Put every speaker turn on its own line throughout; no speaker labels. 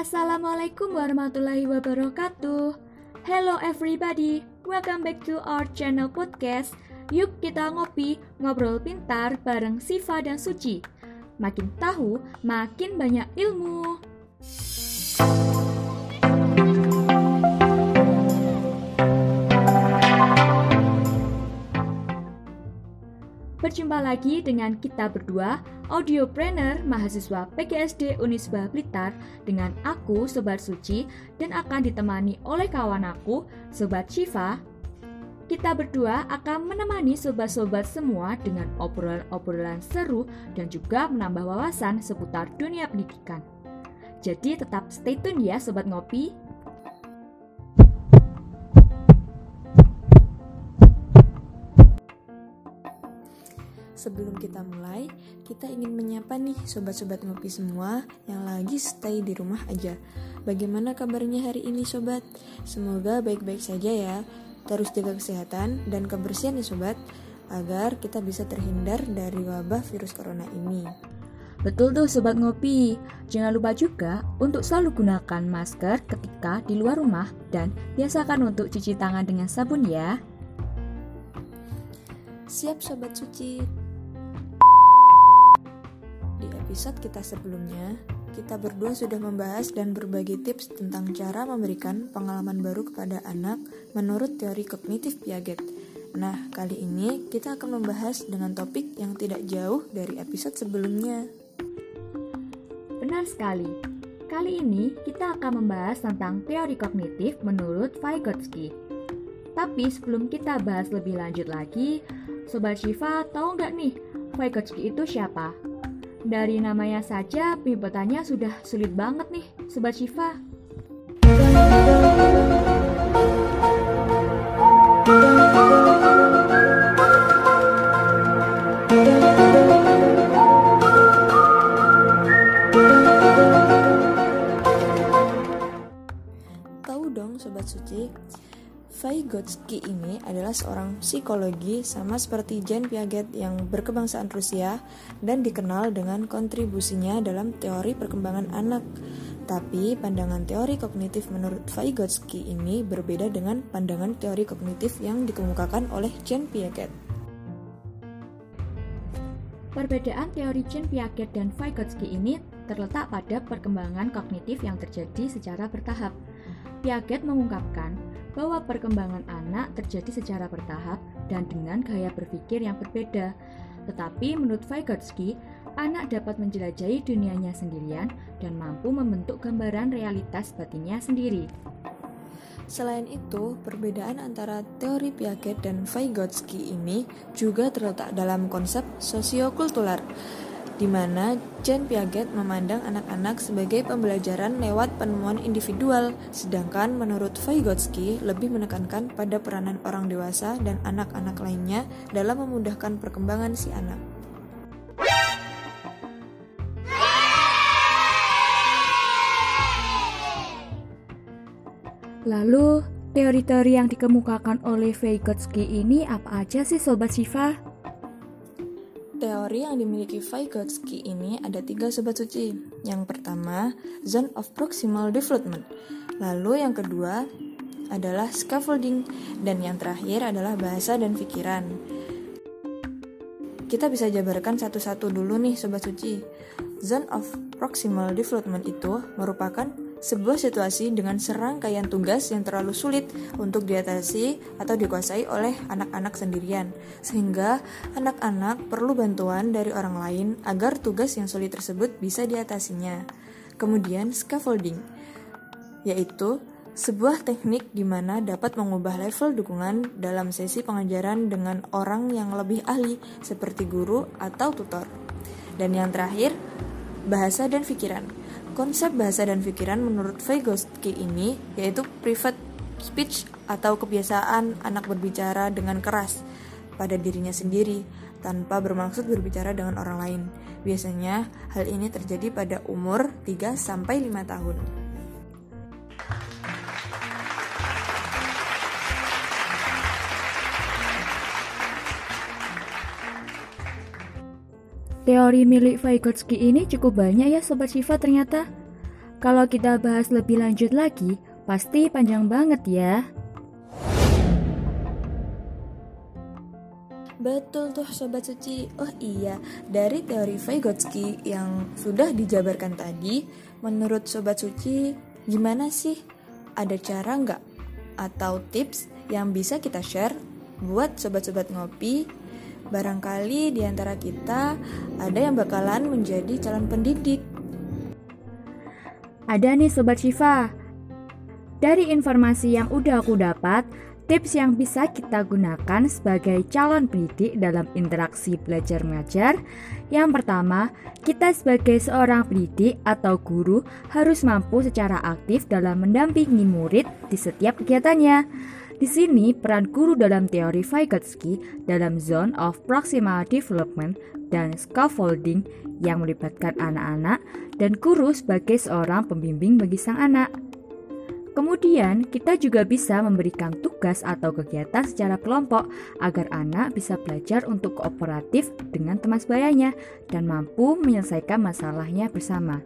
Assalamualaikum warahmatullahi wabarakatuh. Hello everybody, welcome back to our channel podcast. Yuk kita ngopi, ngobrol pintar bareng Siva dan Suci. Makin tahu, makin banyak ilmu. Berjumpa lagi dengan kita berdua, audiopreneur mahasiswa PGSD Unisba Blitar dengan aku Sobat Suci dan akan ditemani oleh kawan aku, Sobat Shiva. Kita berdua akan menemani sobat-sobat semua dengan obrolan-obrolan seru dan juga menambah wawasan seputar dunia pendidikan. Jadi tetap stay tune ya Sobat Ngopi.
Sebelum kita mulai, kita ingin menyapa nih sobat-sobat ngopi semua yang lagi stay di rumah aja. Bagaimana kabarnya hari ini sobat? Semoga baik-baik saja ya. Terus jaga kesehatan dan kebersihan nih sobat, agar kita bisa terhindar dari wabah virus corona ini.
Betul tuh sobat ngopi. Jangan lupa juga untuk selalu gunakan masker ketika di luar rumah dan biasakan untuk cuci tangan dengan sabun ya.
Siap sobat suci, episode kita sebelumnya, kita berdua sudah membahas dan berbagi tips tentang cara memberikan pengalaman baru kepada anak menurut teori kognitif Piaget. Nah, kali ini kita akan membahas dengan topik yang tidak jauh dari episode sebelumnya.
Benar sekali. Kali ini kita akan membahas tentang teori kognitif menurut Vygotsky. Tapi sebelum kita bahas lebih lanjut lagi, Sobat Shiva tahu nggak nih Vygotsky itu siapa? Dari namanya saja, penyebutannya sudah sulit banget nih, Sobat Shiva.
Tahu dong Sobat Suci, Vygotsky ini adalah seorang psikologi sama seperti Jean Piaget yang berkebangsaan Rusia dan dikenal dengan kontribusinya dalam teori perkembangan anak. Tapi pandangan teori kognitif menurut Vygotsky ini berbeda dengan pandangan teori kognitif yang dikemukakan oleh Jean Piaget.
Perbedaan teori Jean Piaget dan Vygotsky ini terletak pada perkembangan kognitif yang terjadi secara bertahap. Piaget mengungkapkan bahwa perkembangan anak terjadi secara bertahap dan dengan gaya berpikir yang berbeda. Tetapi menurut Vygotsky, anak dapat menjelajahi dunianya sendirian dan mampu membentuk gambaran realitas batinnya sendiri.
Selain itu, perbedaan antara teori Piaget dan Vygotsky ini juga terletak dalam konsep sosiokultural di mana Jean Piaget memandang anak-anak sebagai pembelajaran lewat penemuan individual, sedangkan menurut Vygotsky lebih menekankan pada peranan orang dewasa dan anak-anak lainnya dalam memudahkan perkembangan si anak.
Lalu, teori-teori yang dikemukakan oleh Vygotsky ini apa aja sih Sobat Siva?
Teori yang dimiliki Vygotsky ini ada tiga sobat suci. Yang pertama, zone of proximal development. Lalu yang kedua adalah scaffolding dan yang terakhir adalah bahasa dan pikiran. Kita bisa jabarkan satu-satu dulu nih sobat suci. Zone of proximal development itu merupakan sebuah situasi dengan serangkaian tugas yang terlalu sulit untuk diatasi atau dikuasai oleh anak-anak sendirian, sehingga anak-anak perlu bantuan dari orang lain agar tugas yang sulit tersebut bisa diatasinya. Kemudian, scaffolding yaitu sebuah teknik di mana dapat mengubah level dukungan dalam sesi pengajaran dengan orang yang lebih ahli, seperti guru atau tutor. Dan yang terakhir, bahasa dan pikiran Konsep bahasa dan pikiran menurut Vygotsky ini yaitu private speech atau kebiasaan anak berbicara dengan keras pada dirinya sendiri tanpa bermaksud berbicara dengan orang lain. Biasanya hal ini terjadi pada umur 3 sampai 5 tahun.
Teori milik Vygotsky ini cukup banyak ya Sobat Shiva ternyata. Kalau kita bahas lebih lanjut lagi, pasti panjang banget ya.
Betul tuh Sobat Suci. Oh iya, dari teori Vygotsky yang sudah dijabarkan tadi, menurut Sobat Suci, gimana sih? Ada cara nggak? Atau tips yang bisa kita share buat sobat-sobat ngopi? Barangkali di antara kita ada yang bakalan menjadi calon pendidik.
Ada nih Sobat Syifa. Dari informasi yang udah aku dapat, Tips yang bisa kita gunakan sebagai calon pendidik dalam interaksi belajar mengajar. Yang pertama, kita sebagai seorang pendidik atau guru harus mampu secara aktif dalam mendampingi murid di setiap kegiatannya. Di sini, peran guru dalam teori Vygotsky dalam zone of proximal development dan scaffolding yang melibatkan anak-anak dan guru sebagai seorang pembimbing bagi sang anak. Kemudian, kita juga bisa memberikan tugas atau kegiatan secara kelompok agar anak bisa belajar untuk kooperatif dengan teman sebayanya dan mampu menyelesaikan masalahnya bersama.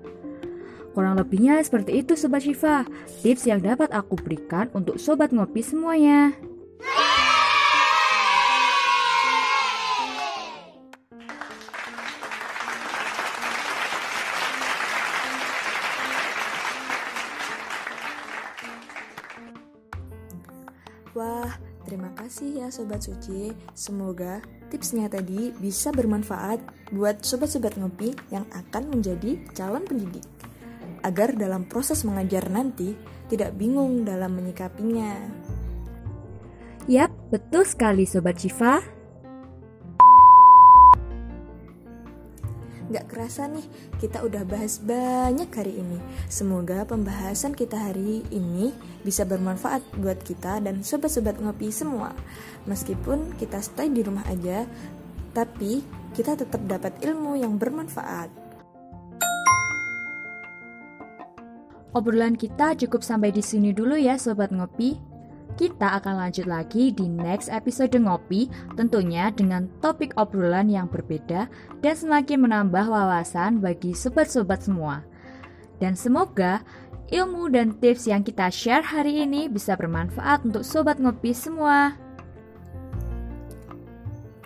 Kurang lebihnya seperti itu Sobat Syifa, tips yang dapat aku berikan untuk Sobat Ngopi semuanya.
Wah, terima kasih ya Sobat Suci. Semoga tipsnya tadi bisa bermanfaat buat sobat-sobat ngopi yang akan menjadi calon pendidik. Agar dalam proses mengajar nanti tidak bingung dalam menyikapinya.
Yap, betul sekali Sobat Syifa.
Gak kerasa nih, kita udah bahas banyak hari ini. Semoga pembahasan kita hari ini bisa bermanfaat buat kita dan sobat-sobat ngopi semua. Meskipun kita stay di rumah aja, tapi kita tetap dapat ilmu yang bermanfaat.
Obrolan kita cukup sampai di sini dulu ya sobat ngopi. Kita akan lanjut lagi di next episode Ngopi, tentunya dengan topik obrolan yang berbeda dan semakin menambah wawasan bagi sobat-sobat semua. Dan semoga ilmu dan tips yang kita share hari ini bisa bermanfaat untuk sobat ngopi semua.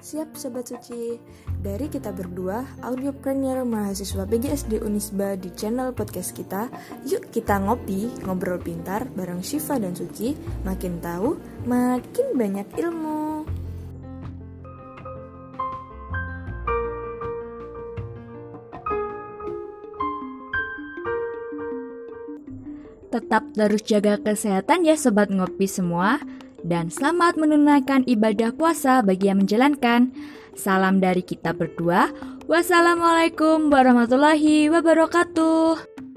Siap Sobat Suci, dari kita berdua, audiopreneur mahasiswa PGSD Unisba di channel podcast kita, yuk kita ngopi, ngobrol pintar bareng Shiva dan Suci, makin tahu, makin banyak ilmu.
Tetap terus jaga kesehatan ya sobat ngopi semua dan selamat menunaikan ibadah puasa bagi yang menjalankan. Salam dari kita berdua. Wassalamualaikum warahmatullahi wabarakatuh.